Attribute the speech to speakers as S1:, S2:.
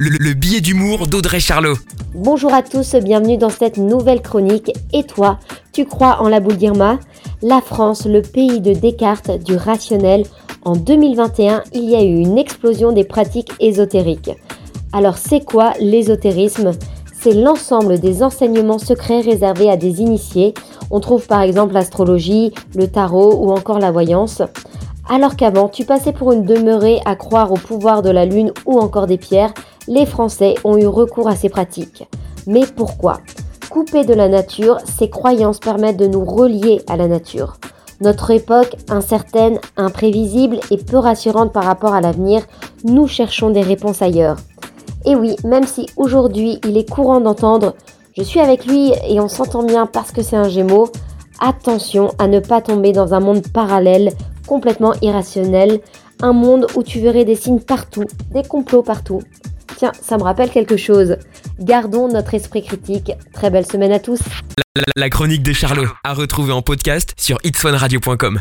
S1: le, le billet d'humour d'Audrey Charlot.
S2: Bonjour à tous, bienvenue dans cette nouvelle chronique. Et toi, tu crois en la boule d'Irma La France, le pays de Descartes, du rationnel. En 2021, il y a eu une explosion des pratiques ésotériques. Alors c'est quoi l'ésotérisme? C'est l'ensemble des enseignements secrets réservés à des initiés. On trouve par exemple l'astrologie, le tarot ou encore la voyance. Alors qu'avant, tu passais pour une demeurée à croire au pouvoir de la lune ou encore des pierres, les Français ont eu recours à ces pratiques. Mais pourquoi? Coupés de la nature, ces croyances permettent de nous relier à la nature. Notre époque, incertaine, imprévisible et peu rassurante par rapport à l'avenir, nous cherchons des réponses ailleurs. Et oui, même si aujourd'hui il est courant d'entendre je suis avec lui et on s'entend bien parce que c'est un gémeau, attention à ne pas tomber dans un monde parallèle, complètement irrationnel, un monde où tu verrais des signes partout, des complots partout. Tiens, ça me rappelle quelque chose. Gardons notre esprit critique. Très belle semaine à tous.
S1: La, chronique de Charlot, à retrouver en podcast sur itswanradio.com.